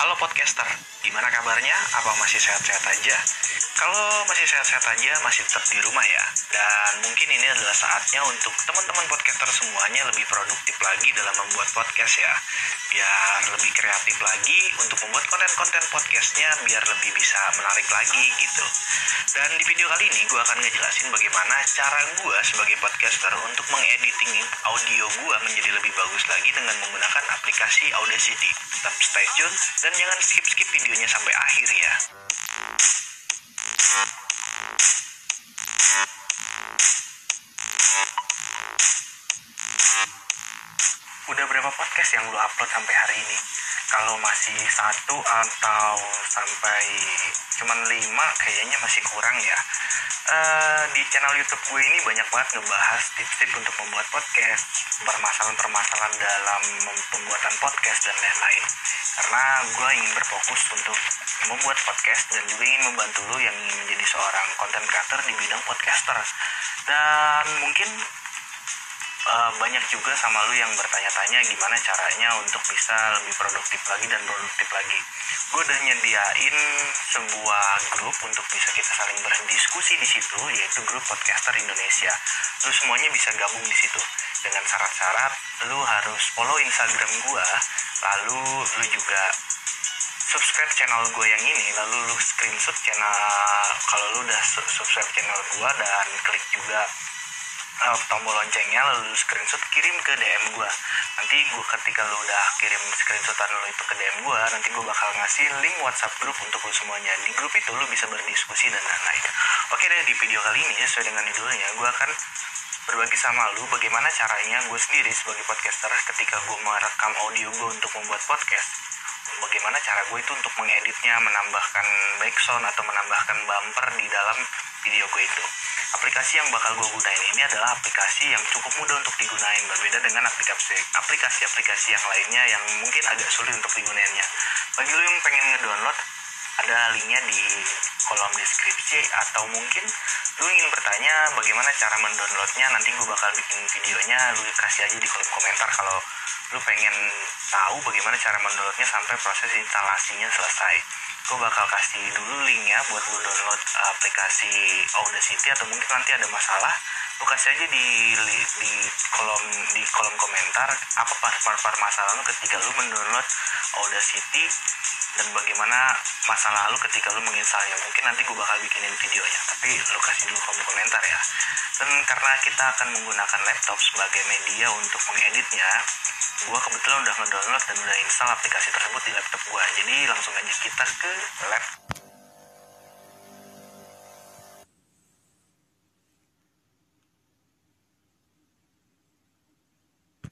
Halo podcaster, gimana kabarnya? Apa masih sehat-sehat aja? Kalau masih sehat-sehat aja, masih tetap di rumah ya. Dan mungkin ini adalah saatnya untuk teman-teman podcaster semuanya lebih produktif lagi dalam membuat podcast ya. Biar lebih kreatif lagi untuk membuat konten-konten podcastnya biar lebih bisa menarik lagi gitu. Dan di video kali ini gue akan ngejelasin bagaimana cara gue sebagai podcaster untuk mengediting audio gue menjadi lebih bagus lagi dengan menggunakan aplikasi Audacity. Tetap stay tune dan jangan skip-skip videonya sampai akhir ya. Udah berapa podcast yang lu upload sampai hari ini? Kalau masih satu atau sampai cuman lima kayaknya masih kurang ya. Uh, di channel YouTube gue ini banyak banget ngebahas tips-tips untuk membuat podcast, permasalahan-permasalahan dalam pembuatan podcast dan lain-lain karena gue ingin berfokus untuk membuat podcast dan juga ingin membantu lo yang ingin menjadi seorang content creator di bidang podcaster dan mungkin uh, banyak juga sama lu yang bertanya-tanya gimana caranya untuk bisa lebih produktif lagi dan produktif lagi. Gue udah nyediain sebuah grup untuk bisa kita saling berdiskusi di situ yaitu grup podcaster Indonesia. Lu semuanya bisa gabung di situ. Dengan syarat-syarat lu harus follow Instagram gue lalu lu juga subscribe channel gue yang ini lalu lu screenshot channel kalau lu udah subscribe channel gue dan klik juga uh, tombol loncengnya lalu screenshot kirim ke DM gue nanti gue ketika lu udah kirim screenshotan lu itu ke DM gue nanti gue bakal ngasih link WhatsApp grup untuk lu semuanya. Di grup itu lu bisa berdiskusi dan lain-lain. Oke deh di video kali ini sesuai dengan judulnya gue akan berbagi sama lu bagaimana caranya gue sendiri sebagai podcaster ketika gue merekam audio gue untuk membuat podcast bagaimana cara gue itu untuk mengeditnya menambahkan background atau menambahkan bumper di dalam video gue itu. Aplikasi yang bakal gue gunain ini adalah aplikasi yang cukup mudah untuk digunain berbeda dengan aplikasi aplikasi-aplikasi yang lainnya yang mungkin agak sulit untuk digunainnya. Bagi lo yang pengen ngedownload ada linknya di kolom deskripsi atau mungkin bertanya bagaimana cara mendownloadnya nanti gue bakal bikin videonya lu kasih aja di kolom komentar kalau lu pengen tahu bagaimana cara mendownloadnya sampai proses instalasinya selesai. Gue bakal kasih dulu linknya buat lu download aplikasi Audacity atau mungkin nanti ada masalah lu kasih aja di di kolom di kolom komentar apa part-part masalah lu ketika lu mendownload Audacity dan bagaimana masa lalu ketika lu menginstalnya mungkin nanti gue bakal bikinin videonya tapi lu kasih dulu kolom komentar ya. Dan karena kita akan menggunakan laptop sebagai media untuk mengeditnya gue kebetulan udah ngedownload dan udah install aplikasi tersebut di laptop gue jadi langsung aja kita ke laptop